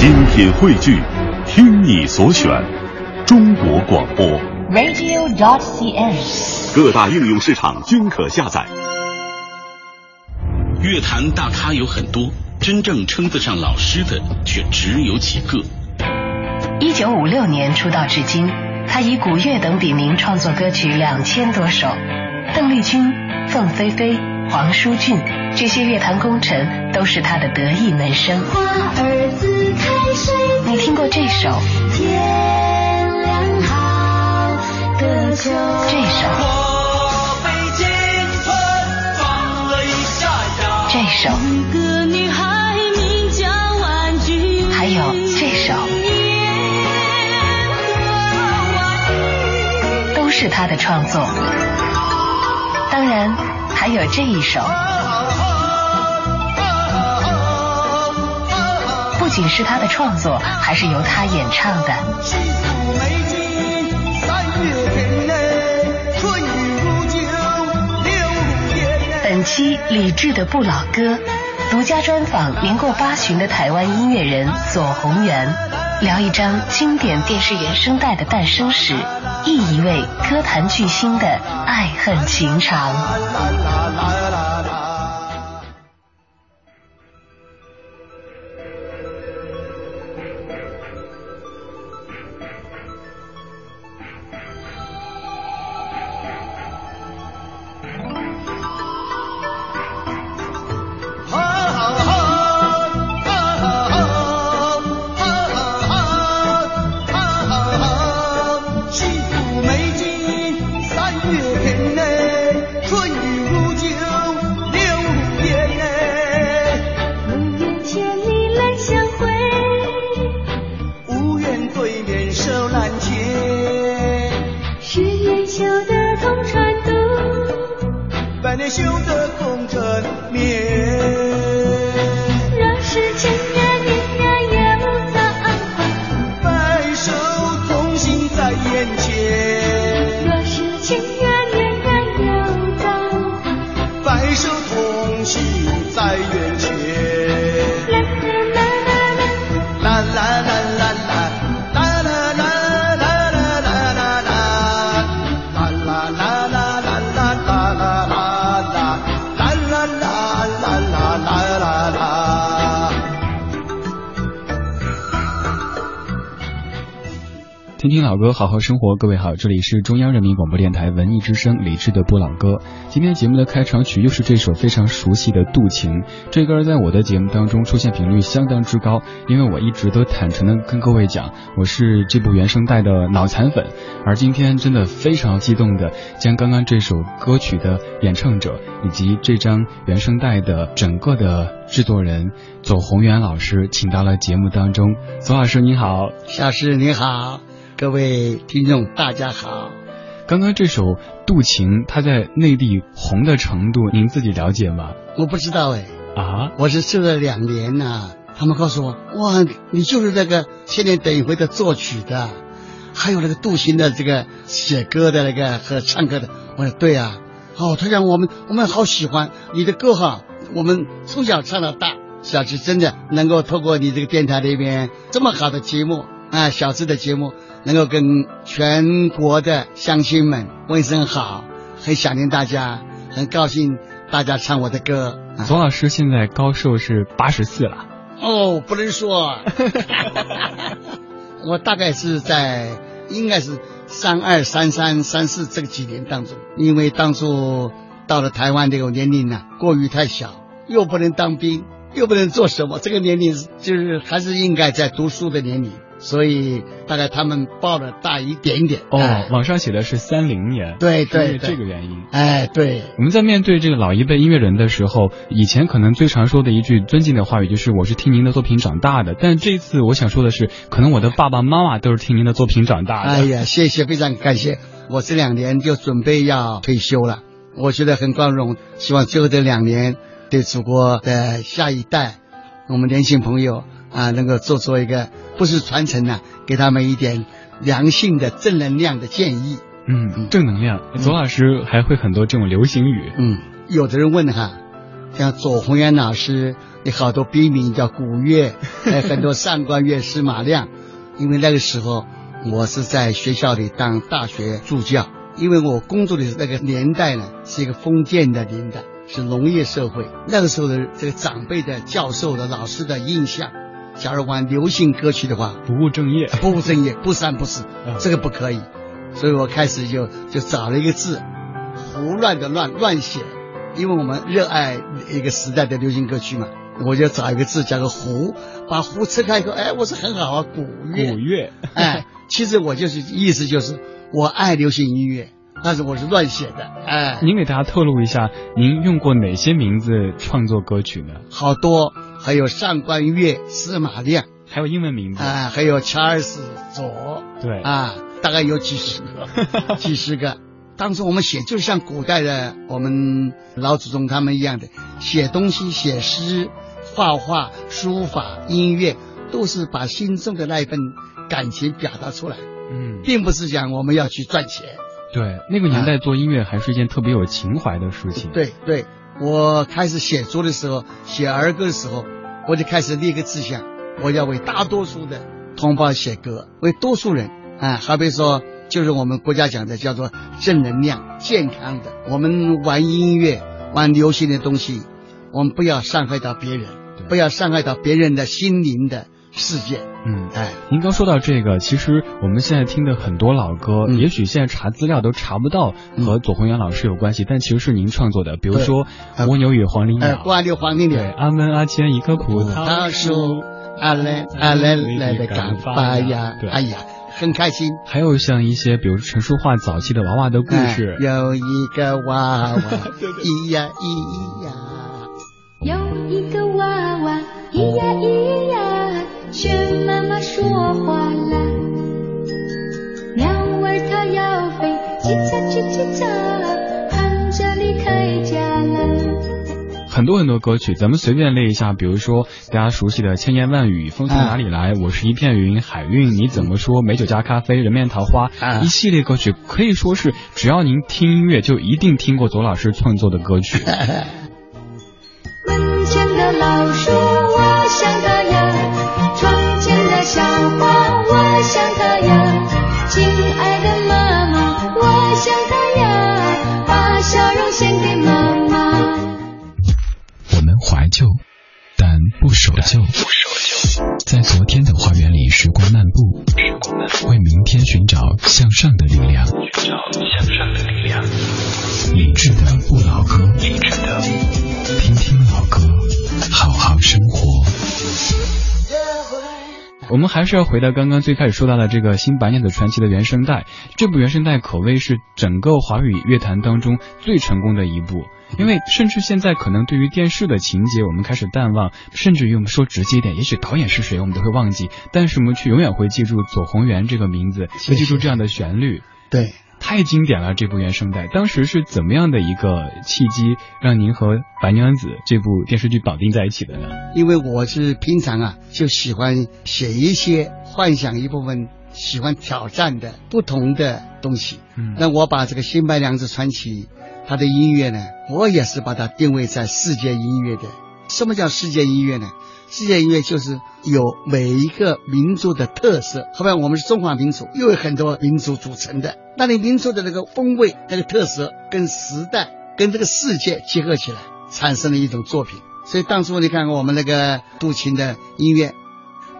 精品汇聚，听你所选，中国广播。radio.dot.cn，。各大应用市场均可下载。乐坛大咖有很多，真正称得上老师的却只有几个。一九五六年出道至今，他以古乐等笔名创作歌曲两千多首。邓丽君、凤飞飞、黄舒骏这些乐坛功臣都是他的得意门生。花儿自开水你听过这首？天亮好，歌秋。这首？我被青春撞了一下呀。这首？一个女孩名叫婉君。还有这首？都是他的创作。当然，还有这一首。不仅是他的创作，还是由他演唱的。本期李志的不老歌，独家专访年过八旬的台湾音乐人左宏元，聊一张经典电视原声带的诞生史，忆一位歌坛巨星的爱恨情长。听听老歌，好好生活。各位好，这里是中央人民广播电台文艺之声李志的不老歌。今天节目的开场曲又是这首非常熟悉的《渡情》，这歌在我的节目当中出现频率相当之高，因为我一直都坦诚的跟各位讲，我是这部原声带的脑残粉。而今天真的非常激动的将刚刚这首歌曲的演唱者以及这张原声带的整个的制作人左宏元老师请到了节目当中。左老师您好。小师你好，各位听众大家好。刚刚这首《渡情》，它在内地红的程度，您自己了解吗？我不知道哎，啊，我是试了两年呐、他们告诉我，哇，你就是那个《千年等一回》的作曲的，还有那个杜行的这个写歌的那个和唱歌的。我说对啊，哦，他讲我们我们好喜欢你的歌哈，我们从小唱到大。小志真的能够透过你这个电台里面这么好的节目啊，小志的节目，能够跟全国的乡亲们问声好，很想念大家，很高兴大家唱我的歌。啊左老师现在高寿是八十四了。哦，不能说，我大概是在应该是三二、三三、三四这个几年当中，因为当初到了台湾这个年龄呢、过于太小，又不能当兵，又不能做什么，这个年龄就是还是应该在读书的年龄，所以大概他们报的大一点点。哦哎，网上写的是三零年，对对对这个原因。哎，对，我们在面对这个老一辈音乐人的时候，以前可能最常说的一句尊敬的话语就是“我是听您的作品长大的”，但这次我想说的是，可能我的爸爸妈妈都是听您的作品长大的。哎呀，谢谢，非常感谢。我这两年就准备要退休了，我觉得很光荣。希望最后这两年对祖国的下一代，我们年轻朋友啊，能够做出一个不是传承呐、给他们一点良性的正能量的建议。嗯，正能量。左老师还会很多这种流行语。嗯，有的人问哈，像左宏元老师有好多笔名叫古月，还有很多上官月、司马亮。因为那个时候我是在学校里当大学助教，因为我工作的那个年代呢是一个封建的年代，是农业社会。那个时候的这个长辈的、教授的、老师的印象，假如玩流行歌曲的话，不务正业，不务正业，不三不四，嗯这个不可以。所以我开始就就找了一个字，胡乱的乱乱写，因为我们热爱一个时代的流行歌曲嘛，我就找一个字叫做胡，把胡拆开以后，哎，我说很好啊，古乐，古乐，哎，其实我就是意思就是我爱流行音乐，但是我是乱写的，哎，您给大家透露一下，您用过哪些名字创作歌曲呢？好多，还有上官月、司马亮，还有英文名字？啊，还有查尔斯左，对，啊，大概有几十个，几十个。当时我们写，就像古代的我们老祖宗他们一样的，写东西、写诗、画画、书法、音乐，都是把心中的那一份感情表达出来，嗯，并不是讲我们要去赚钱。对，那个年代做音乐还是一件特别有情怀的事情。，对对，我开始写作的时候，写儿歌的时候，我就开始立个志向，我要为大多数的同胞写歌，为多数人啊，好比说，就是我们国家讲的叫做正能量、健康的。我们玩音乐、玩流行的东西，我们不要伤害到别人，不要伤害到别人的心灵的世界。嗯。哎，您刚说到这个，其实我们现在听的很多老歌，嗯也许现在查资料都查不到和左宏元老师有关系，但其实是您创作的。比如说《蜗牛与黄鹂呃，鸟》，瓜牛黄鹂对，鸟。阿门阿谦一棵葡葡萄萄树，阿来阿来来的干发呀对！哎呀，很开心。还有像一些，比如陈淑桦早期的娃娃的故事，哎有一个娃娃，咿呀咿呀。有一个娃娃，咿呀咿呀，学妈妈说话啦。鸟儿它要飞，叽喳叽叽喳，喊着离开家了。很多很多歌曲，咱们随便列一下，比如说大家熟悉的《千言万语》《风从哪里来》我是一片云》《海韵》你怎么说？美酒加咖啡，人面桃花，啊一系列歌曲，可以说是只要您听音乐，就一定听过左老师创作的歌曲。怀旧，但不守旧。在昨天的花园里时光漫步，为明天寻找向上的力量。理智的不老歌，理智的，听听老歌，好好生活。我们还是要回到刚刚最开始说到的这个《新白娘子传奇》的原声带，这部原声带可谓是整个华语乐坛当中最成功的一部。因为甚至现在可能对于电视的情节我们开始淡忘，甚至于我们说直接一点，也许导演是谁我们都会忘记，但是我们却永远会记住左宏元这个名字，会记住这样的旋律。对，太经典了！这部原声带当时是怎么样的一个契机，让您和《白娘子》这部电视剧绑定在一起的呢？因为我是平常啊就喜欢写一些幻想一部分，喜欢挑战的不同的东西。嗯那我把这个《新白娘子传奇》它的音乐呢，我也是把它定位在世界音乐的。什么叫世界音乐呢？世界音乐就是有每一个民族的特色。后面我们是中华民族，又有很多民族组成的。那你民族的那个风味、那个特色，跟时代、跟这个世界结合起来，产生了一种作品。所以当初你看我们那个杜琴的音乐，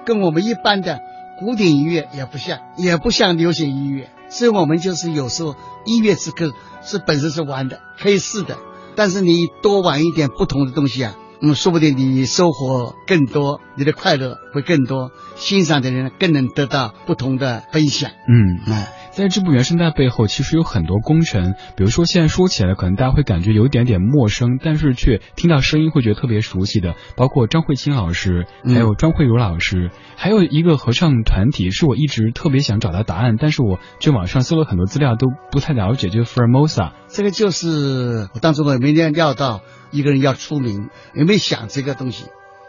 跟我们一般的古典音乐也不像，也不像流行音乐。所以我们就是有时候音乐之歌是本身是玩的，可以试的，但是你多玩一点不同的东西啊，嗯，说不定你收获更多，你的快乐会更多，欣赏的人更能得到不同的分享。嗯，哎，在这部原声带背后，其实有很多功臣。比如说，现在说起来，可能大家会感觉有一点点陌生，但是却听到声音会觉得特别熟悉的，包括张慧清老师，嗯还有张慧茹老师，还有一个合唱团体，是我一直特别想找到答案，但是我去网上搜了很多资料都不太了解，就是 Formosa。这个就是我当初我也没料到一个人要出名，也没想这个东西，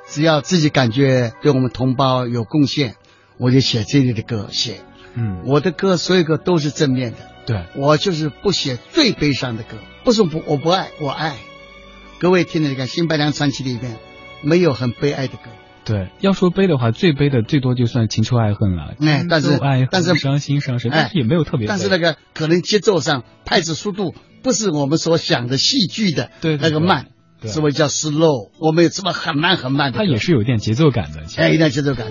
只要自己感觉对我们同胞有贡献，我就写这里的歌写。嗯，我的歌所有歌都是正面的，对，我就是不写最悲伤的歌，不是不我不爱，我爱。各位听了你看《新白娘传奇》里面，没有很悲哀的歌。对，要说悲的话，最悲的最多就算情仇爱恨了。哎但是但是伤心伤神，哎但是也没有特别。但是那个可能节奏上、拍子速度不是我们所想的戏剧的对那个慢，对所谓叫 slow。我们有这么很慢很慢的歌，它也是有点节奏感的。哎，有点节奏感。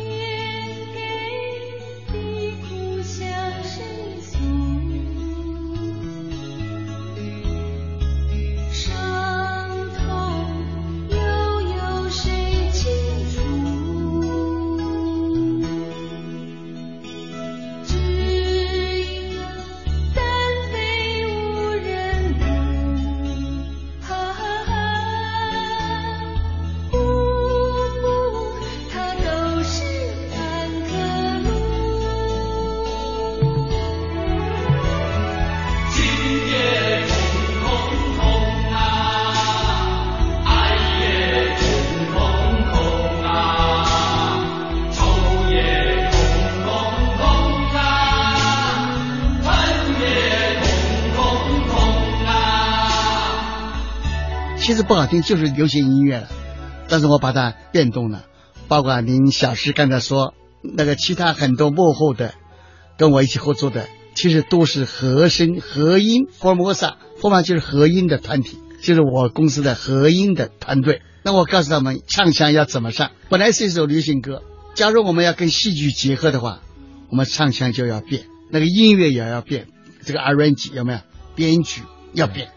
听，就是流行音乐了，但是我把它变动了，包括您小石刚才说那个其他很多幕后的跟我一起合作的，其实都是和声和音 Formosa，Formosa 就是和音的团体，就是我公司的和音的团队。那我告诉他们唱腔要怎么上，本来是一首流行歌，假如我们要跟戏剧结合的话，我们唱腔就要变，那个音乐也要变，这个 arrange 有没有？编曲要变，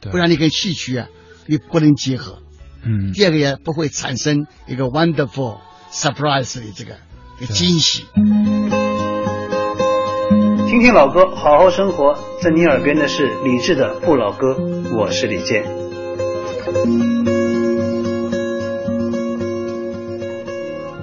不然你跟戏曲啊你不能结合。嗯，第二个也不会产生一个 wonderful surprise 的这个一个惊喜。听听老歌，好好生活。在你耳边的是李志的《不老歌》，我是李健。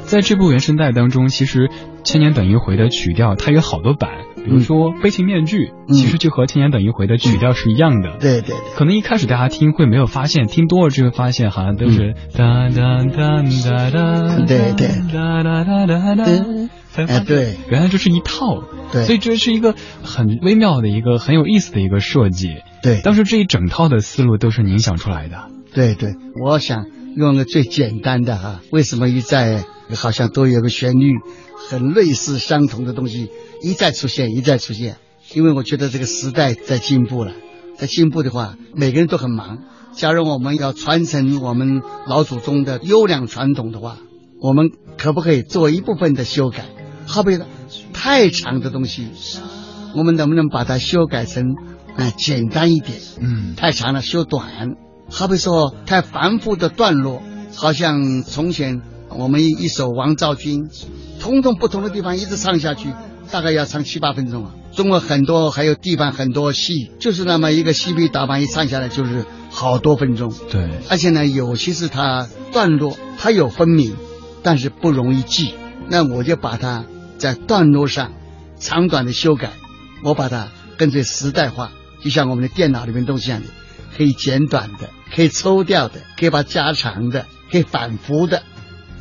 在这部原声带当中，其实《千年等一回》的曲调它有好多版，比如说《悲情面具》，嗯。其实就和《千年等一回》的曲调是一样的。对对对，可能一开始大家听会没有发现，听多了就会发现好像都是哒哒哒哒哒，对对。哒哒哒哒哒，对。原来这是一套，对。所以这是一个很微妙的一个很有意思的一个设计。对。当时这一整套的思路都是您想出来的。对对，我想用个最简单的哈，为什么一再好像都有个旋律很类似相同的东西一再出现一再出现？因为我觉得这个时代在进步了，在进步的话，每个人都很忙。假如我们要传承我们老祖宗的优良传统的话，我们可不可以做一部分的修改？好比太长的东西，我们能不能把它修改成呃简单一点？嗯，太长了修短，好比说太繁复的段落，好像从前我们一一首王昭君，通通不同的地方一直唱下去，大概要唱七八分钟啊。中国很多还有地方很多戏，就是那么一个西皮打板一唱下来就是好多分钟，对，而且呢，有些是它段落它有分明，但是不容易记，那我就把它在段落上长短的修改，我把它跟随时代化，就像我们的电脑里面东西一样的，可以简短的，可以抽掉的，可以把它加长的，可以反复的，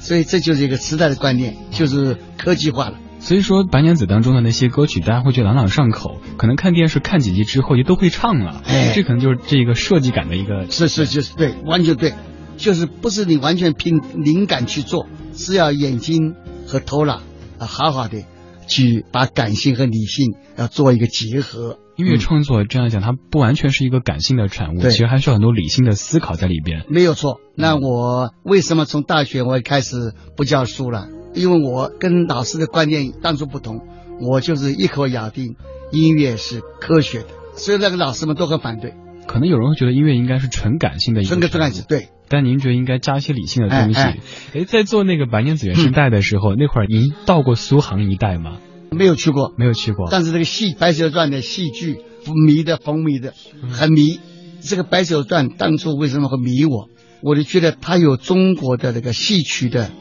所以这就是一个时代的观念，就是科技化了。所以说白娘子当中的那些歌曲，大家会觉得朗朗上口，可能看电视看几集之后就都会唱了。哎这可能就是这个设计感的一个是是就是对，完全对，就是不是你完全凭灵感去做，是要眼睛和头脑啊好好的去把感性和理性要做一个结合。音乐创作这样讲，它不完全是一个感性的产物，其实还需要很多理性的思考在里边。没有错。那我为什么从大学我开始不教书了？因为我跟老师的观念当初不同，我就是一口咬定音乐是科学的，所以那个老师们都很反对。可能有人会觉得音乐应该是纯感性的一个纯个产物纯感性，对，但您觉得应该加一些理性的东西。哎哎，在做那个白娘子原声带的时候，那会儿您到过苏杭一带吗？没有去过，没有去过。但是这个戏《白蛇传》的戏剧迷的风靡的很迷。这个《白蛇传》当初为什么会迷我？我就觉得它有中国的那个戏曲的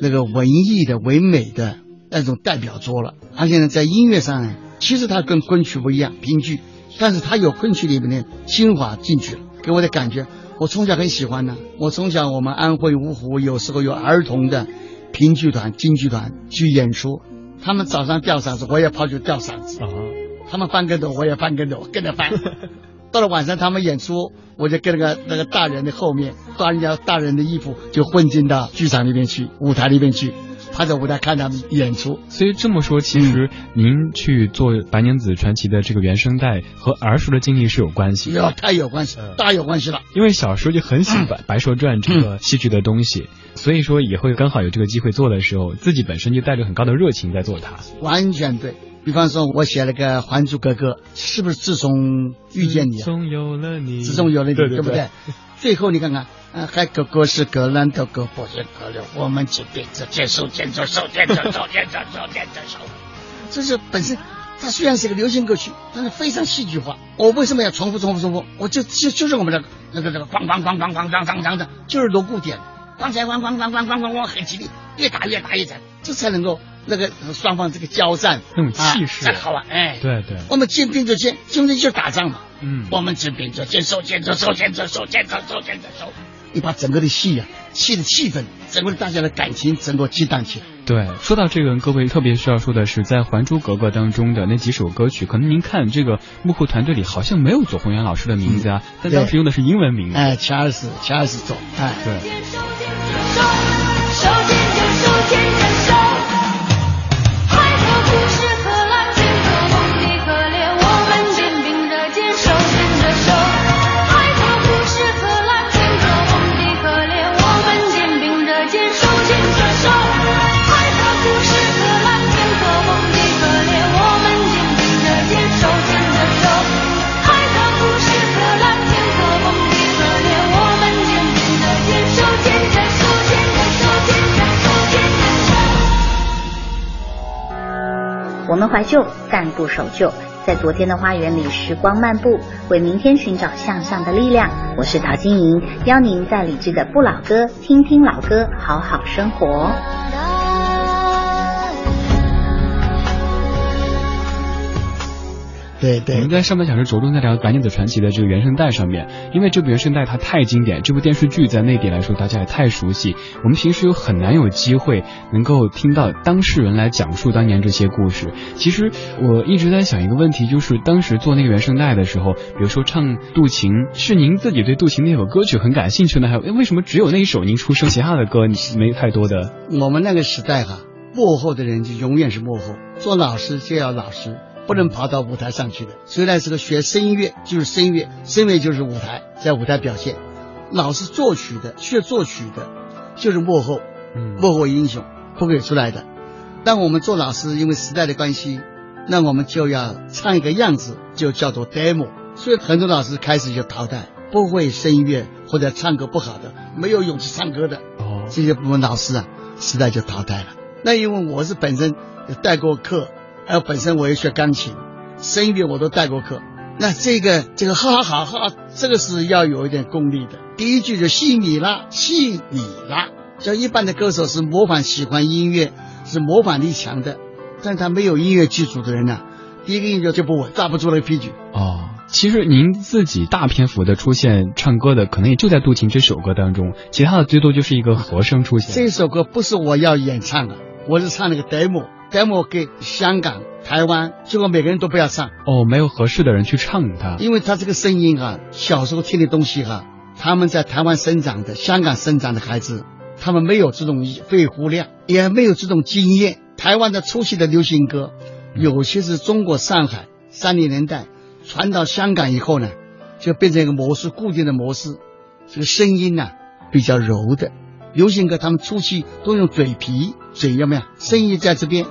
那个文艺的唯美的那种代表作了。而且呢，在音乐上呢，其实它跟昆曲不一样，评剧，但是它有昆曲里面的精华进去了，给我的感觉，我从小很喜欢呢。我从小我们安徽芜湖有时候有儿童的评剧团、京剧团去演出，他们早上吊嗓子，我也跑去吊嗓子。啊，他们翻跟头，我也翻跟头，跟着翻。到了晚上他们演出，我就跟那个那个大人的后面，穿人家大人的衣服，就混进到剧场里面去，舞台里面去，趴在舞台看他们演出。所以这么说，其实您去做《白娘子传奇》的这个原声带和儿时的经历是有关系的。要太有关系，大有关系了。因为小时候就很喜欢《白蛇传》这个戏剧的东西，所以说也会刚好有这个机会做的时候，自己本身就带着很高的热情在做它。完全对。比方说，我写了个《还珠格格》，是不是自从遇见你、啊？自从有了你，自从有了你，对对不对？最后你看看，啊，还格格是格兰的格，不是格了，我们这边子牵手牵着手，牵着手，牵着手，牵着手。这是本身，它虽然是个流行歌曲，但是非常戏剧化。我为什么要重复、重复、重复？我就就就是我们的那个那个咣咣咣咣咣咣咣咣的，就是锣鼓点，咣起来咣咣咣咣咣咣咣，很激烈，越打越大越惨，这才能够。那个双方这个交战那种气势。太好玩，哎，对对，我们肩并着肩，兄弟就打仗嘛，嗯，我们肩并着肩，手牵着手，牵着手，牵着手，牵着手，你把整个的戏啊，戏的气氛，整个大家的感情，整个激荡起来。对，说到这个，各位特别需要说的是，在《还珠格格》当中的那几首歌曲，可能您看这个幕后团队里好像没有左宏元老师的名字啊，但当时用的是英文名字，哎，查尔斯，查尔斯左，哎，对。我们怀旧，但不守旧。在昨天的花园里，时光漫步，为明天寻找向上的力量。我是陶晶莹，邀您在理智的不老歌，听听老歌，好好生活。对对我们，在上半小时着重在聊《白娘子传奇》的这个原声带上面，因为这部原声带它太经典，这部电视剧在内地来说大家也太熟悉，我们平时又很难有机会能够听到当事人来讲述当年这些故事。其实我一直在想一个问题，就是当时做那个原声带的时候，比如说唱《渡情》，是您自己对《渡情》那首歌曲很感兴趣呢，还有诶为什么只有那一首您出声，其他的歌你没太多的？我们那个时代哈、幕后的人就永远是幕后，做老师就要老师，不能跑到舞台上去的。虽然是个学声乐，就是声乐，声乐就是舞台，在舞台表现。老师作曲的，学作曲的，就是幕后，嗯幕后英雄不给出来的。但我们做老师，因为时代的关系，那我们就要唱一个样子，就叫做 demo。所以很多老师开始就淘汰，不会声乐或者唱歌不好的，没有勇气唱歌的，哦，这些部分老师啊，时代就淘汰了。那因为我是本身有带过课，还有本身我也学钢琴，声乐我都带过课。那这个这个哈哈哈哈，这个是要有一点功力的。第一句就细米啦，细米啦。像一般的歌手是模仿喜欢音乐，是模仿力强的，但他没有音乐基础的人呢、第一个音就就不稳，抓不住那个皮矩。哦，其实您自己大篇幅的出现唱歌的，可能也就在《渡情》这首歌当中，其他的最多就是一个和声出现。这首歌不是我要演唱的，我是唱那个 demo，demo 给香港、台湾，结果每个人都不要唱，哦，没有合适的人去唱它。因为他这个声音啊，小时候听的东西哈、他们在台湾生长的、香港生长的孩子，他们没有这种肺活量，也没有这种经验。台湾的初期的流行歌，有些是中国上海三零年代传到香港以后呢，就变成一个模式，固定的模式。这个声音呢、比较柔的。流行歌他们初期都用嘴皮，嘴有没有？声音在这边，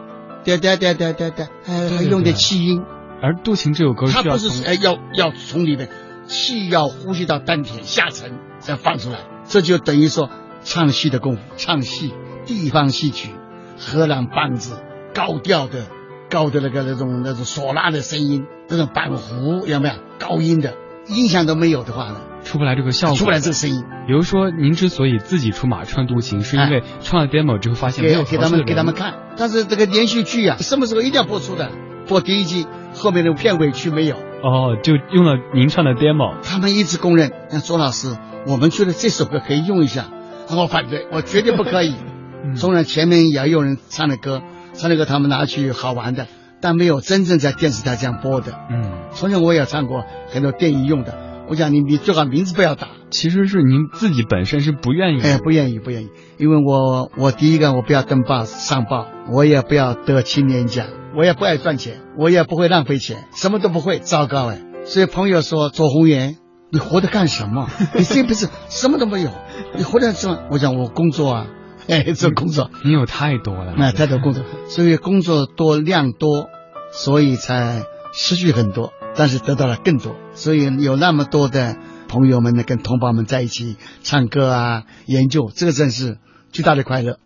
哒哒哒哒哒哒，还还用点气音。而《渡情》这首歌它需要从不是哎要要从里面气要呼吸到丹田下沉再放出来，这就等于说唱戏的功夫，唱戏地方戏曲，河南梆子高调的高的那个那种那种唢呐的声音，那种板胡有没有高音的音响都没有的话呢，出不来这个效果。出不来这个声音。比如说，您之所以自己出马唱《渡情》，是因为唱了 demo 之后发现没有给给他们给他们看，但是这个连续剧啊，什么时候一定要播出的？播第一季，后面的片尾曲没有。哦，就用了您唱的 demo。他们一直公认，那周老师，我们觉得这首歌可以用一下，我反对，我绝对不可以。嗯纵然前面也有人唱的歌，唱的歌他们拿去好玩的，但没有真正在电视台这样播的。嗯，从前我也唱过很多电影用的。我讲你，你最好名字不要打。其实是您自己本身是不愿意，哎，不愿意，不愿意，因为我我第一个我不要登报上报，我也不要得青年奖，我也不爱赚钱，我也不会浪费钱，什么都不会，糟糕哎。所以朋友说左宏元，你活着干什么？你这不是什么都没有，你活着什么？我讲我工作啊，哎，这工作你有太多了，那太多工作，所以工作多量多，所以才失去很多，但是得到了更多，所以有那么多的。朋友们呢，跟同胞们在一起唱歌啊，研究，这个真是巨大的快乐。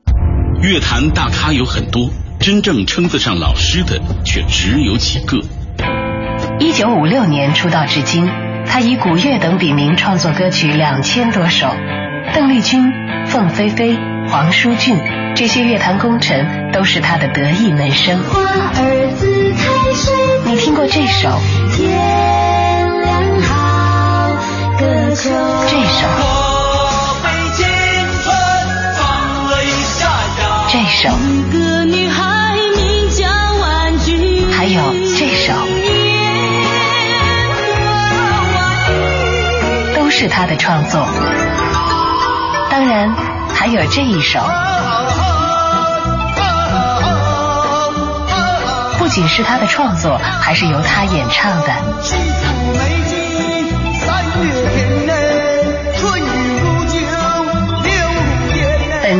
乐坛大咖有很多，真正称得上老师的却只有几个。一九五六年出道至今，他以古乐等笔名创作歌曲两千多首。邓丽君、凤飞飞、黄舒骏这些乐坛功臣都是他的得意门生。花儿自开水，你听过这首？天。这首，这首，还有这首，都是他的创作。当然，还有这一首，不仅是他的创作，还是由他演唱的。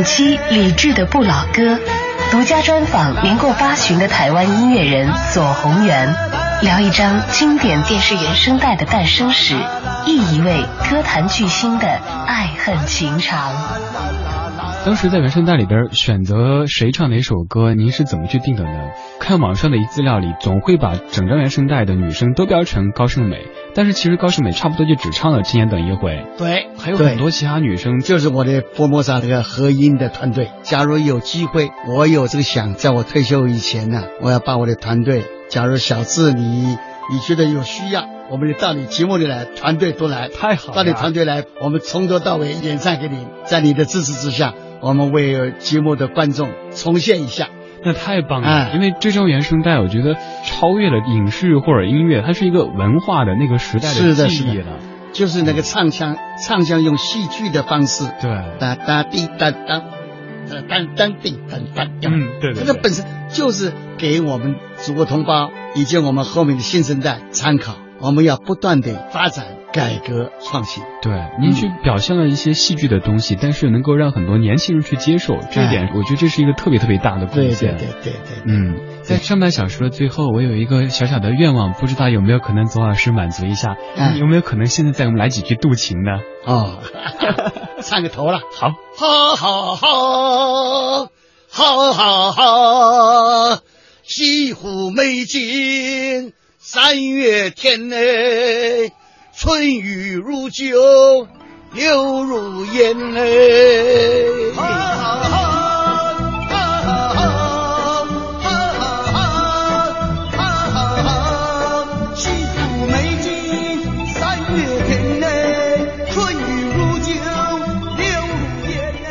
本期李志的不老歌，独家专访年过八旬的台湾音乐人左宏元，聊一张经典电视原声带的诞生史，忆一位歌坛巨星的爱恨情长。当时在原声带里边选择谁唱哪首歌，您是怎么去定的呢？看网上的一资料里，总会把整张原声带的女生都标成高胜美，但是其实高胜美差不多就只唱了《今年等一回》。对，还有很多其他女生，就是我的佛摩萨这个合音的团队。假如有机会，我有这个想，在我退休以前呢，我要把我的团队。假如小智你你觉得有需要，我们就到你节目里来，团队都来，太好了，到你团队来，我们从头到尾演唱给你，在你的支持之下。我们为节目的观众重现一下，那太棒了！因为这张原声带，我觉得超越了影视或者音乐，它是一个文化的那个时代的记忆了。就是那个唱腔，唱腔用戏剧的方式，对，哒哒滴哒哒，哒哒滴哒哒，嗯，对对。这个本身就是给我们祖国同胞以及我们后面的新生代参考。我们要不断的发展。改革创新，对，您去表现了一些戏剧的东西，但是能够让很多年轻人去接受，这一点我觉得这是一个特别特别大的贡献。对对对对，嗯，在上半小时的最后，我有一个小小的愿望，不知道有没有可能左老师满足一下？有没有可能现在再我们来几句渡情呢？哦，上个头了，好，好好好，好好好，西湖美景，三月天嘞。春雨如酒，柳如烟嘞。哈哈哈哈啊哈西湖美景三月天嘞，春雨如酒，柳如烟嘞。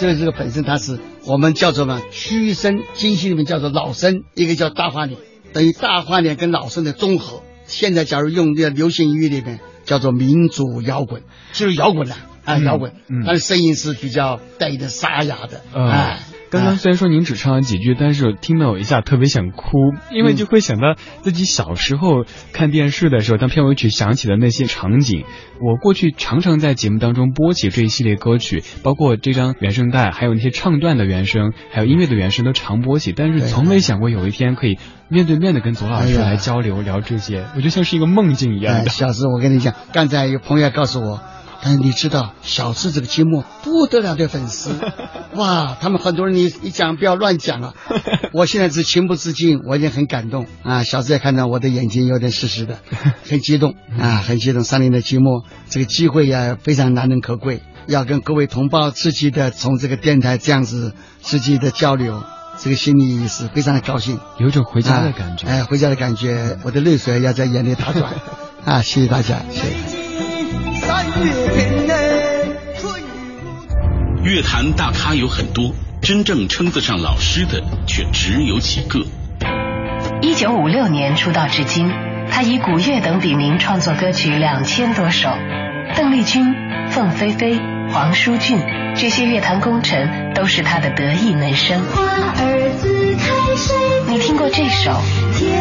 这这个本身它是我们叫做嘛，虚声京戏里面叫做老生，一个叫大花脸，等于大花脸跟老生的综合。现在假如用这个流行音乐里面叫做民族摇滚，就是摇滚了啊，摇滚，但是声音是比较带一点沙哑的，哎。刚刚虽然说您只唱了几句，但是听到我一下特别想哭，因为就会想到自己小时候看电视的时候，当片尾曲响起的那些场景。我过去常常在节目当中播起这一系列歌曲，包括这张原声带，还有那些唱段的原声，还有音乐的原声都常播起，但是从没想过有一天可以面对面的跟左老师来交流聊这些，我觉得像是一个梦境一样的。小时候我跟你讲，刚才有朋友告诉我。但是你知道小智这个节目不得了的粉丝，哇！他们很多人你你讲不要乱讲啊！我现在是情不自禁，我已经很感动啊！小智也看到我的眼睛有点湿湿的，很激动啊，很激动。三年的节目，这个机会呀非常难能可贵，要跟各位同胞积极的从这个电台这样子积极的交流，这个心里是非常的高兴，有种回家的感觉。哎，回家的感觉，我的泪水要在眼里打转啊！谢谢大家，谢谢。乐坛大咖有很多，真正称得上老师的却只有几个。一九五六年出道至今，他以古月等笔名创作歌曲两千多首。邓丽君、凤飞飞、黄舒骏这些乐坛功臣都是他的得意门生。花儿自开水你听过这首？天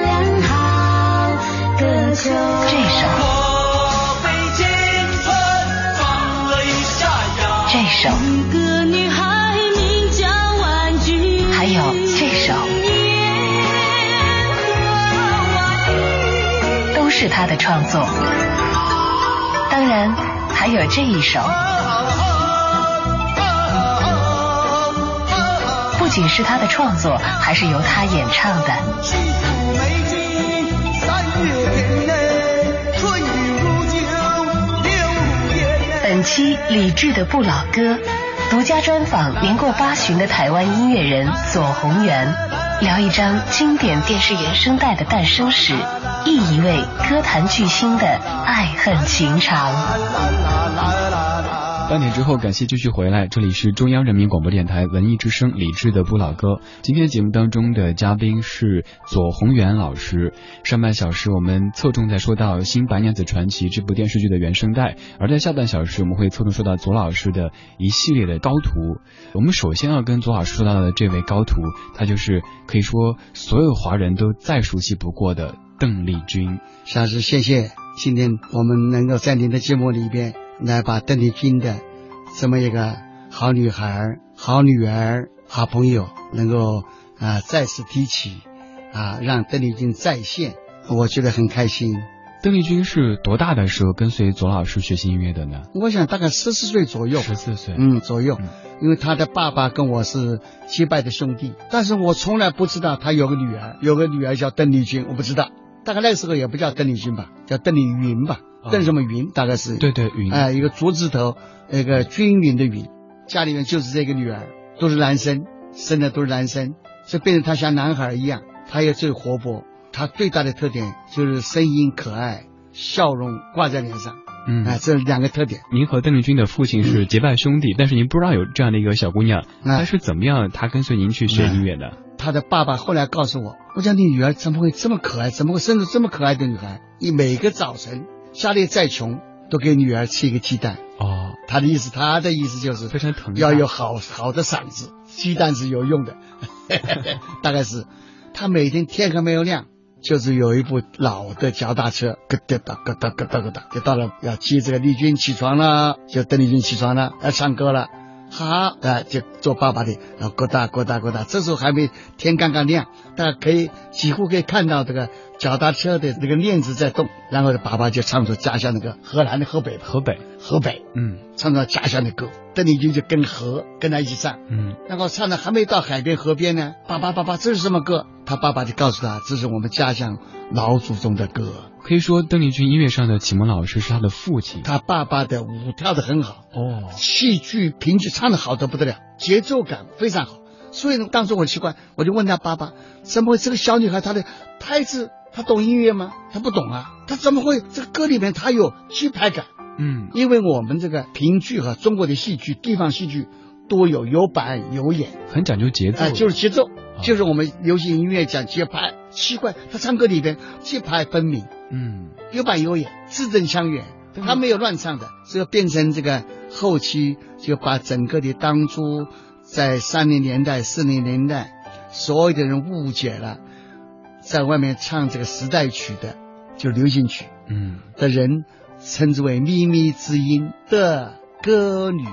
亮好，歌秋。这首？这首？一个女孩名叫婉君。还有这首？都是他的创作。当然，还有这一首，不仅是他的创作，还是由他演唱的。本期李志的不老歌，独家专访年过八旬的台湾音乐人左宏元，聊一张经典电视原声带的诞生史，忆一位歌坛巨星的爱恨情长。半点之后，感谢继续回来，这里是中央人民广播电台文艺之声李志的不老歌。今天节目当中的嘉宾是左宏元老师。上半小时我们侧重在说到《新白娘子传奇》这部电视剧的原声带，而在下半小时我们会侧重说到左老师的一系列的高徒。我们首先要跟左老师说到的这位高徒，他就是可以说所有华人都再熟悉不过的邓丽君。老师，谢谢。今天我们能够在您的节目里边。来把邓丽君的这么一个好女孩、好女儿、好朋友，能够啊再次提起啊，让邓丽君再现，我觉得很开心。邓丽君是多大的时候跟随左老师学习音乐的呢？我想大概十四岁左右，十四岁，嗯，左右。因为她的爸爸跟我是结拜的兄弟，但是我从来不知道他有个女儿，有个女儿叫邓丽君，我不知道。大概那个时候也不叫邓丽君吧，叫邓丽云吧。邓什么云？大概是对对云，哎，一个竹字头，那个均匀的云。家里面就是这个女儿，都是男生，生的都是男生，所以变成他像男孩一样。他也最活泼，他最大的特点就是声音可爱，笑容挂在脸上。嗯，哎，这两个特点。您和邓丽君的父亲是结拜兄弟，但是您不知道有这样的一个小姑娘，她是怎么样？她跟随您去学音乐的？她的爸爸后来告诉我，我讲你女儿怎么会这么可爱？怎么会生出这么可爱的女孩？你每个早晨。家里再穷，都给女儿吃一个鸡蛋。哦，他的意思，他的意思就是非常疼，要有好好的嗓子，鸡蛋是有用的。大概是，他每天天还没有亮，就是有一部老的脚踏车，咯哒哒咯哒咯哒咯哒，就到了要接这个丽君起床了，就邓丽君起床了，要唱歌了。好啊，就做爸爸的，然后咯哒咯哒咯哒，这时候还没天刚刚亮，大家可以几乎可以看到这个脚踏车的那个链子在动，然后爸爸就唱出家乡那个河南的河北，河北，河北，嗯，唱到家乡的歌，邓丽君就跟河跟他一起唱，嗯，然后唱的还没到海边河边呢，爸爸爸爸这是什么歌？他爸爸就告诉他，这是我们家乡老祖宗的歌。可以说，邓丽君音乐上的启蒙老师是她的父亲。她爸爸的舞跳得很好哦，戏剧评剧唱得好的不得了，节奏感非常好。所以呢，当时我奇怪，我就问他爸爸，怎么会这个小女孩她的拍子，她懂音乐吗？她不懂啊，她怎么会这个歌里面她有节拍感？嗯，因为我们这个评剧和中国的戏剧、地方戏剧多有有板有眼，很讲究节奏，哎，就是节奏，就是我们流行音乐讲节拍。奇怪，他唱歌里边节拍分明。嗯，有板有眼，字正腔圆，他没有乱唱的，所以变成这个后期就把整个的当初在三零年代、四零年代所有的人误解了，在外面唱这个时代曲的，就流行曲，嗯，的人称之为靡靡之音的歌女，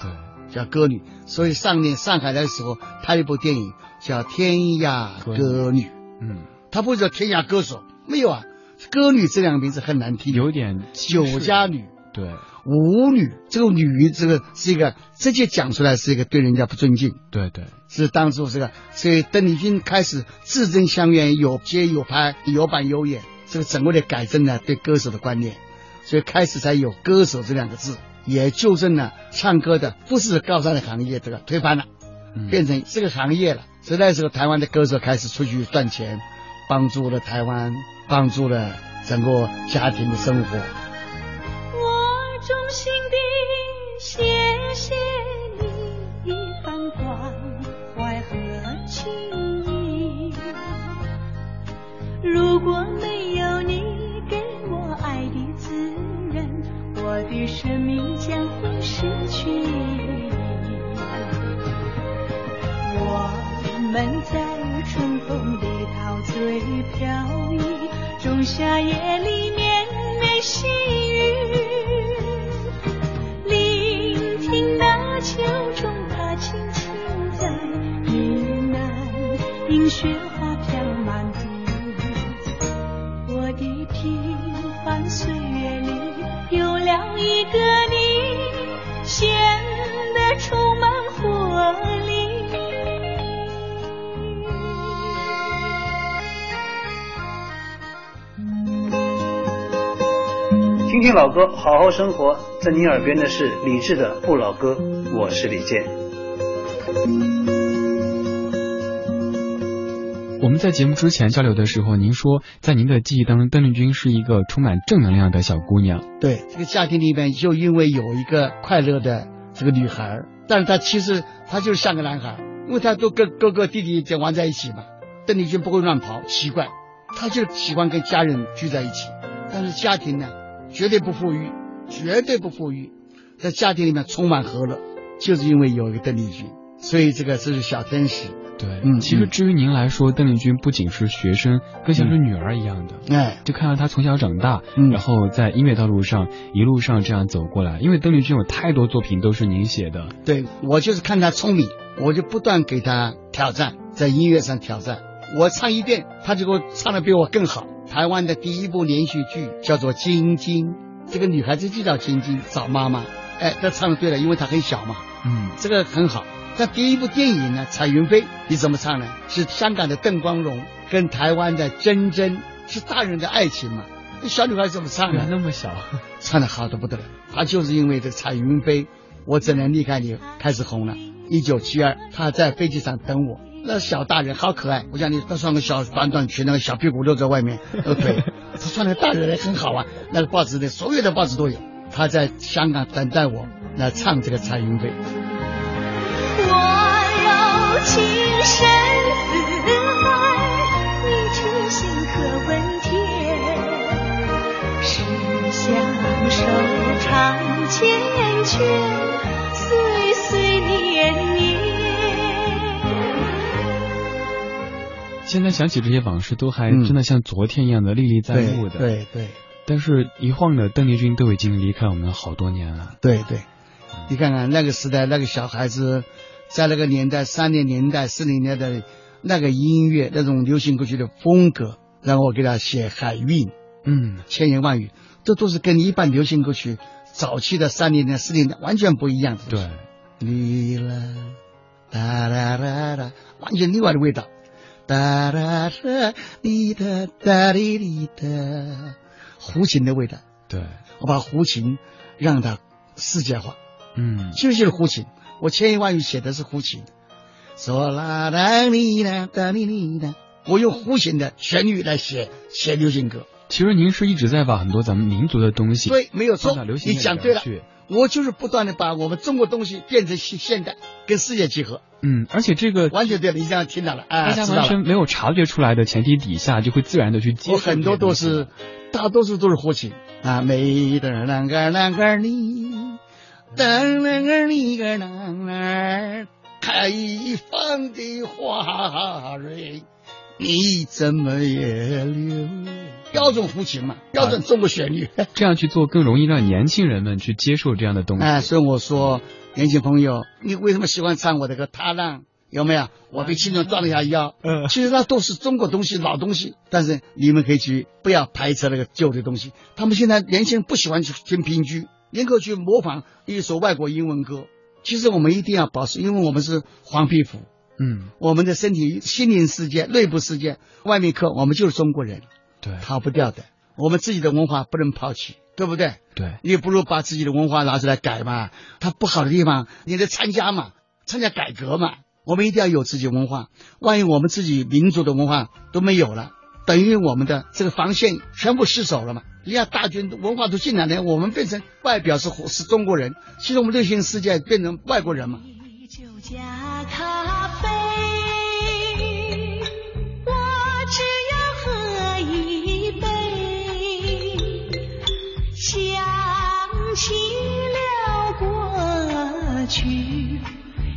对，叫歌女。所以上年上海的时候拍一部电影叫《天涯歌女》，嗯，他不是叫《天涯歌手》，没有啊。歌女这两个名字很难听，有点酒家女，对，舞女，这个女这个是一个直接讲出来是一个对人家不尊敬，对对，是当初这个，所以邓丽君开始字正腔圆，有接有拍，有板有眼，这个整个的改正了对歌手的观念，所以开始才有歌手这两个字，也纠正了唱歌的不是高尚的行业，这个推翻了，变成这个行业了。所以那时候台湾的歌手开始出去赚钱，帮助了台湾。帮助了整个家庭的生活，我衷心的谢谢你一番关怀和情谊。如果没有你给我爱的滋润，我的生命将会失去意义。我们在春风里陶醉飘。夏夜里面的星。听听老歌，好好生活。在你耳边的是李志的《不老歌》，我是李健。我们在节目之前交流的时候，您说在您的记忆当中，邓丽君是一个充满正能量的小姑娘。对，这个家庭里面就因为有一个快乐的这个女孩，但是她其实她就是像个男孩，因为她都跟哥哥弟弟在玩在一起嘛。邓丽君不会乱跑，奇怪，她就喜欢跟家人聚在一起。但是家庭呢，绝对不富裕，绝对不富裕，在家庭里面充满和乐，就是因为有一个邓丽君，所以这个这是小天使。对，嗯其实至于您来说，邓丽君不仅是学生，更像是女儿一样的。哎，就看到她从小长大，嗯然后在音乐道路上一路上这样走过来。因为邓丽君有太多作品都是您写的，对我就是看她聪明，我就不断给她挑战，在音乐上挑战。我唱一遍，她就给我唱的比我更好。台湾的第一部连续剧叫做《晶晶》，这个女孩子就叫晶晶，找妈妈。哎，她唱的对了，因为她很小嘛，嗯，这个很好。那第一部电影呢，《彩云飞》，你怎么唱呢？是香港的邓光荣跟台湾的珍珍，是大人的爱情嘛？那小女孩怎么唱呢？那么小，唱的好的不得了。她就是因为这彩云飞，我怎能离开你开始红了。一九七二，她在飞机上等我，那小大人好可爱。我讲你，他穿个小短短裙，那个小屁股露在外面，那个腿，他穿的大人也很好啊。那个报纸的所有的报纸都有。他在香港等待我来唱这个彩云飞。我柔情深似海，你痴心可问天。是相守长缱绻，现在想起这些往事，都还嗯真的像昨天一样的历历在目的。对对但是，一晃的邓丽君都已经离开我们好多年了。对对，你看看那个时代，那个小孩子，在那个年代，三零年代、四零年代的那个音乐，那种流行歌曲的风格，然后我给他写海韵，嗯，千言万语，这都是跟一般流行歌曲早期的三零年、四零年完全不一样的。对，你啦，哒啦啦啦，完全另外的味道。哒啦啦，你的哒滴滴哒，胡琴的味道。对，我把胡琴让它世界化，嗯，其实就是胡琴。我千言万语写的是胡琴，嗦啦啦哩啦哒哩哩哒，我用胡琴的旋律来写写流行歌。其实您是一直在把很多咱们民族的东西，对，没有错你讲对了。我就是不断的把我们中国东西变成现现代，跟世界结合，嗯，而且这个完全对了。你这样听到了，啊，大完全没有察觉出来的前提底下，就会自然的去接受我很多都是，大多数都是活情啊，美的啷个啷个你，啷啷个你个啷啷，开放的花蕊，你怎么也留？标准胡琴嘛，标准中国旋律。这样去做更容易让年轻人们去接受这样的东西。哎，所以我说，年轻朋友，你为什么喜欢唱我的歌《踏浪》？有没有？我被青春撞了一下腰。嗯其实那都是中国东西、老东西，但是你们可以去不要排斥那个旧的东西。他们现在年轻人不喜欢去听评剧，宁可去模仿一首外国英文歌。其实我们一定要保持，因为我们是黄皮肤，嗯，我们的身体、心灵世界、内部世界、外面客，我们就是中国人，对逃不掉的。我们自己的文化不能抛弃，对不对？对，你不如把自己的文化拿出来改嘛，它不好的地方你得参加嘛，参加改革嘛。我们一定要有自己文化，万一我们自己民族的文化都没有了，等于我们的这个防线全部失守了嘛。人家大军文化都进来了，我们变成外表是是中国人，其实我们内心世界变成外国人嘛。酒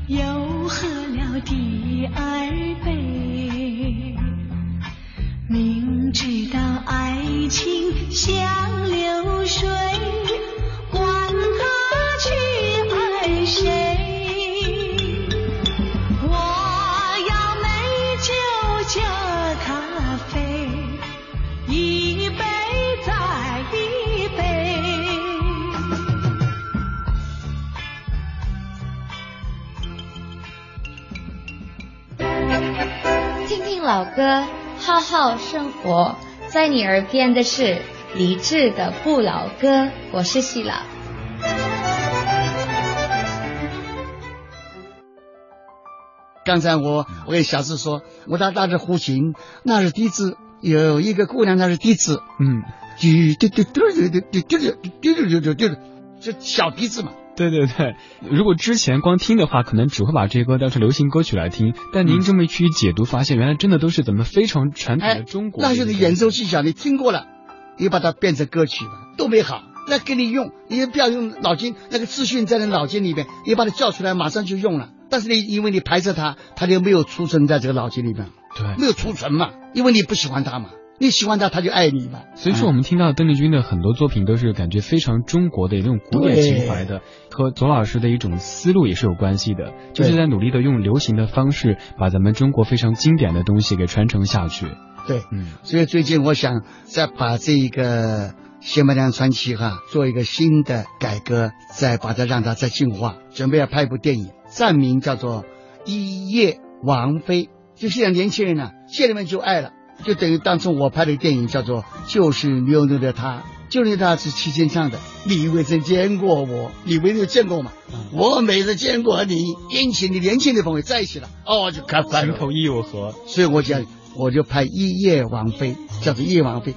又喝了第二杯。明知道爱情像歌，好好生活。在你耳边的是李志的不老歌，我是希老。刚才我我给小志说，我到大致胡琴，那是笛子，有一个姑娘，那是笛子，嗯，滴滴滴滴滴滴滴滴滴滴滴滴，这小笛子嘛。对对对，如果之前光听的话，可能只会把这些歌当成流行歌曲来听。但您这么一去解读，发现原来真的都是咱们非常传统的中国。那就是演奏技巧，你听过了，你把它变成歌曲嘛，都没好。那给你用，你不要用脑筋，那个资讯在你脑筋里面，你把它叫出来，马上就用了。但是你因为你排斥它，它就没有储存在这个脑筋里面，对，没有储存嘛，因为你不喜欢它嘛。你喜欢他，他就爱你嘛。所以说，我们听到邓丽君的很多作品都是感觉非常中国的那种古典情怀的，和左老师的一种思路也是有关系的，就是在努力的用流行的方式把咱们中国非常经典的东西给传承下去。对，嗯。所以最近我想再把这一个《新白娘传奇》哈做一个新的改革，再把它让它再进化，准备要拍一部电影，站名叫做《一夜王妃》，就现在年轻人呢，见了面就爱了。就等于当初我拍的电影叫做《就是妞妞的她》，就是她是齐秦唱的。你未曾见过我，你没有见过嘛？我每次见过你，引起你年轻的朋友在一起了，哦，就开翻头又合。所以我讲，我就拍《一夜王妃》，叫做《夜王妃》，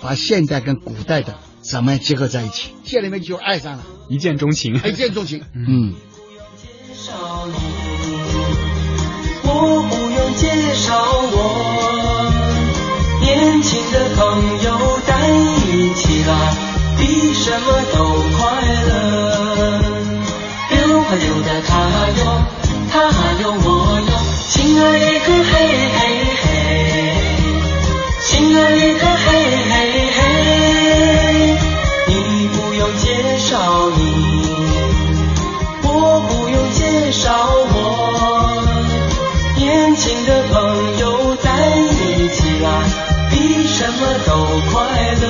把现代跟古代的怎么样结合在一起，见了面就爱上了，一见钟情，一见钟情。嗯。我不用介绍我。年轻的朋友在一起啦，比什么都快乐。溜啊溜的他哟，他有我哟，亲爱的个嘿嘿嘿，亲爱的个嘿嘿嘿，你不用介绍你，我不用介绍我，年轻的朋友在一起啦。比什么都快乐。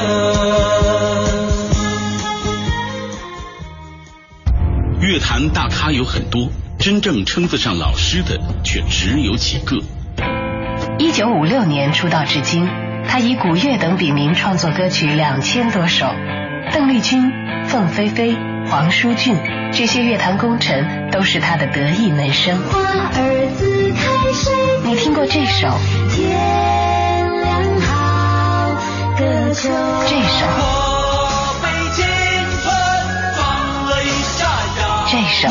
乐坛大咖有很多，真正称得上老师的却只有几个。一九五六年出道至今，他以古乐等笔名创作歌曲两千多首。邓丽君、凤飞飞、黄舒骏这些乐坛功臣都是他的得意门生。你听过这首？这首，这首，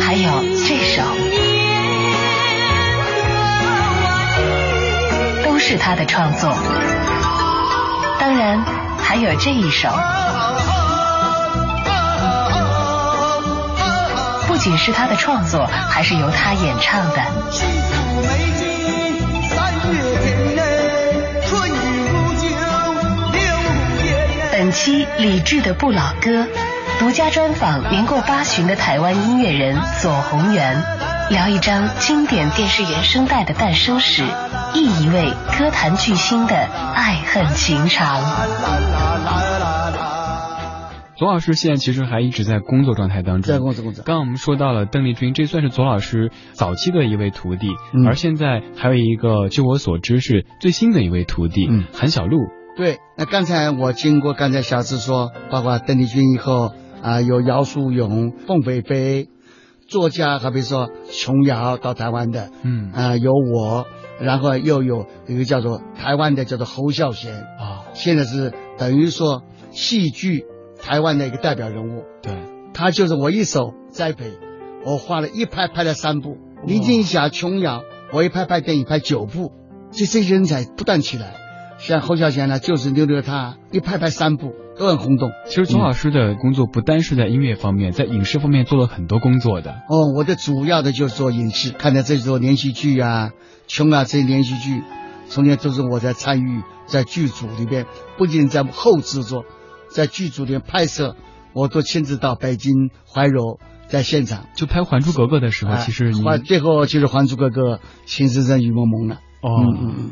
还有这首，都是他的创作。当然，还有这一首，不仅是他的创作，还是由他演唱的。期李志的不老歌，独家专访年过八旬的台湾音乐人左宏元，聊一张经典电视原声带的诞生史，忆一位歌坛巨星的爱恨情长。左老师现在其实还一直在工作状态当中，在工作工作。刚刚我们说到了邓丽君，这算是左老师早期的一位徒弟，而现在还有一个，据我所知是最新的一位徒弟，韩小璐。对，那刚才我经过刚才小志说，包括邓丽君以后啊，有姚淑勇、凤飞飞，作家，好比说琼瑶到台湾的，嗯。啊，有我，然后又有一个叫做台湾的叫做侯孝贤啊，现在是等于说戏剧台湾的一个代表人物，对，他就是我一手栽培，我画了一拍拍了三部，林青霞、琼瑶，我一拍拍电影拍九部，这些人才不断起来。像侯孝贤呢，就是溜溜他一拍拍三部都很轰动。其实钟老师的工作不单是在音乐方面，在影视方面做了很多工作的。哦，我的主要的就是做影视，看到这些连续剧啊、琼啊这些连续剧，从前都是我在参与，在剧组里边，不仅在后制作，在剧组里面拍摄，我都亲自到北京怀柔在现场。就拍《还珠格格》的时候，其实你最后就是《还珠格格》，情深深雨蒙蒙了。哦。嗯嗯嗯。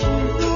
是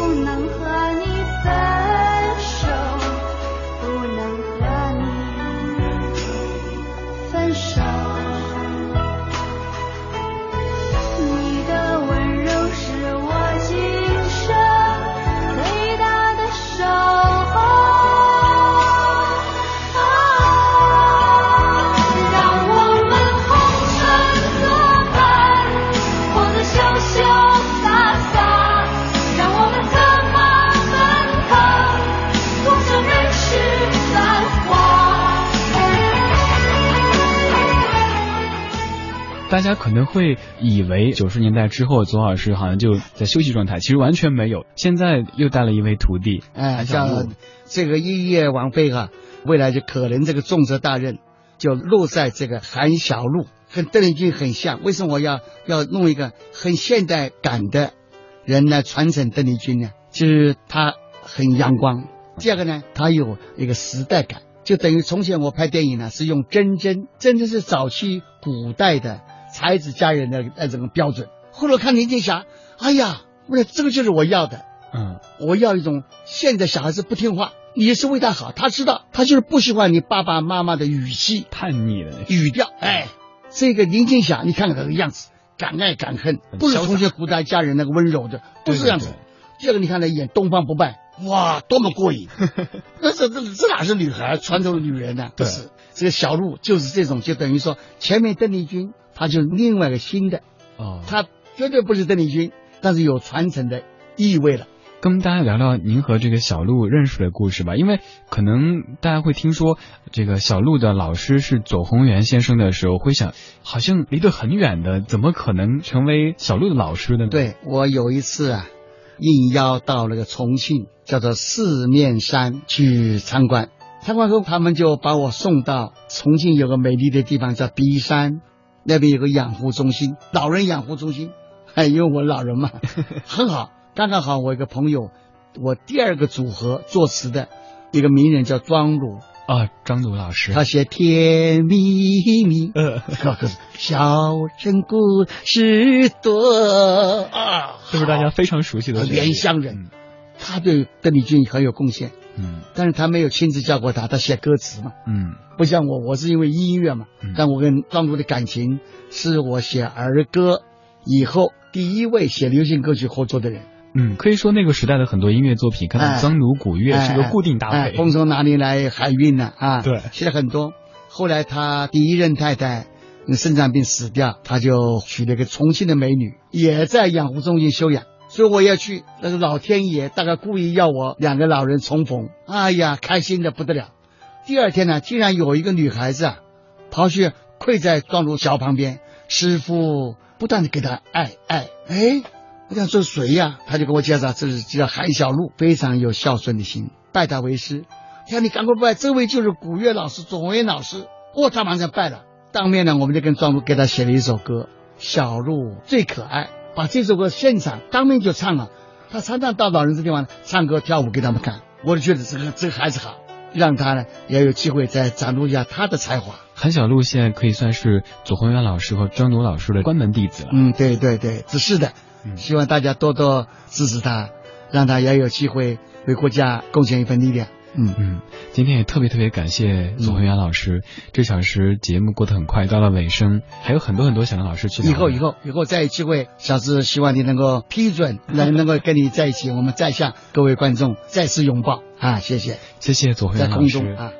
家可能会以为九十年代之后，左老师好像就在休息状态，其实完全没有。现在又带了一位徒弟，哎，像这个音乐王妃哈、未来就可能这个重责大任就落在这个韩小璐，跟邓丽君很像。为什么我要要弄一个很现代感的人来传承邓丽君呢？就是她很阳光，第二个呢，她有一个时代感，就等于从前我拍电影呢是用真真，真真是早期古代的才子佳人的那种标准。后来看林青霞，哎呀，为了这个就是我要的。嗯，我要一种现在小孩子不听话，你是为他好，他知道，他就是不喜欢你爸爸妈妈的语气、叛逆的语调。哎，这个林青霞，你看看她的样子，敢爱敢恨，不是从前古代佳人那个温柔的，不是这样子。第二个，你看她演东方不败，哇，多么过瘾！那这这这哪是女孩，传统的女人呢？不是，这个小鹿就是这种，就等于说前面邓丽君，她就是另外一个新的，哦，他绝对不是邓丽君，但是有传承的意味了。跟大家聊聊您和这个小鹿认识的故事吧，因为可能大家会听说这个小鹿的老师是左宏元先生的时候，会想好像离得很远的，怎么可能成为小鹿的老师的呢？对我有一次啊，应邀到那个重庆，叫做四面山去参观。参观后，他们就把我送到重庆有个美丽的地方叫璧山，那边有个养护中心，老人养护中心。哎，因为我老人嘛，很好，刚刚好。我一个朋友，我第二个组合作词的一个名人叫庄鲁，啊，庄鲁老师，他写甜蜜蜜，呃，小城故事多。啊，这是大家非常熟悉的旋律莲香人，他对邓丽君很有贡献，嗯，但是他没有亲自教过他，他写歌词嘛，嗯，不像我，我是因为音乐嘛，但我跟庄主的感情是我写儿歌以后第一位写流行歌曲合作的人。嗯，可以说那个时代的很多音乐作品，看到哎张鲁古乐是个固定搭哎，配。风从哪里来，海运呢？啊，对写了很多。后来他第一任太太因为肾脏病死掉，他就娶了一个重庆的美女，也在养护中心休养。所以我要去，那个老天爷大概故意要我两个老人重逢，哎呀，开心的不得了。第二天呢，竟然有一个女孩子啊，跑去跪在庄主桥旁边，师傅不断的给她爱爱，哎，我想说谁呀、他就给我介绍，这是叫韩小璐，非常有孝顺的心，拜他为师。他说你赶快拜，这位就是古月老师左文老师。哦，他马上拜了。当面呢，我们就跟庄主给他写了一首歌，《小鹿最可爱》，把这首歌现场当面就唱了。他常常到老人这地方唱歌跳舞给他们看，我就觉得这个这个孩子好，让他呢也有机会再展露一下他的才华。韩小璐现在可以算是左宏元老师和张鲁老师的关门弟子了。嗯，对对对，只是的，希望大家多多支持他，让他也有机会为国家贡献一份力量。嗯嗯，今天也特别特别感谢左恒元老师，这小时节目过得很快，到了尾声，还有很多很多想跟老师去。以后以后以后再有机会，小志希望你能够批准，能能够跟你在一起，我们再向各位观众再次拥抱啊！谢谢，谢谢左宏在空元老师中啊。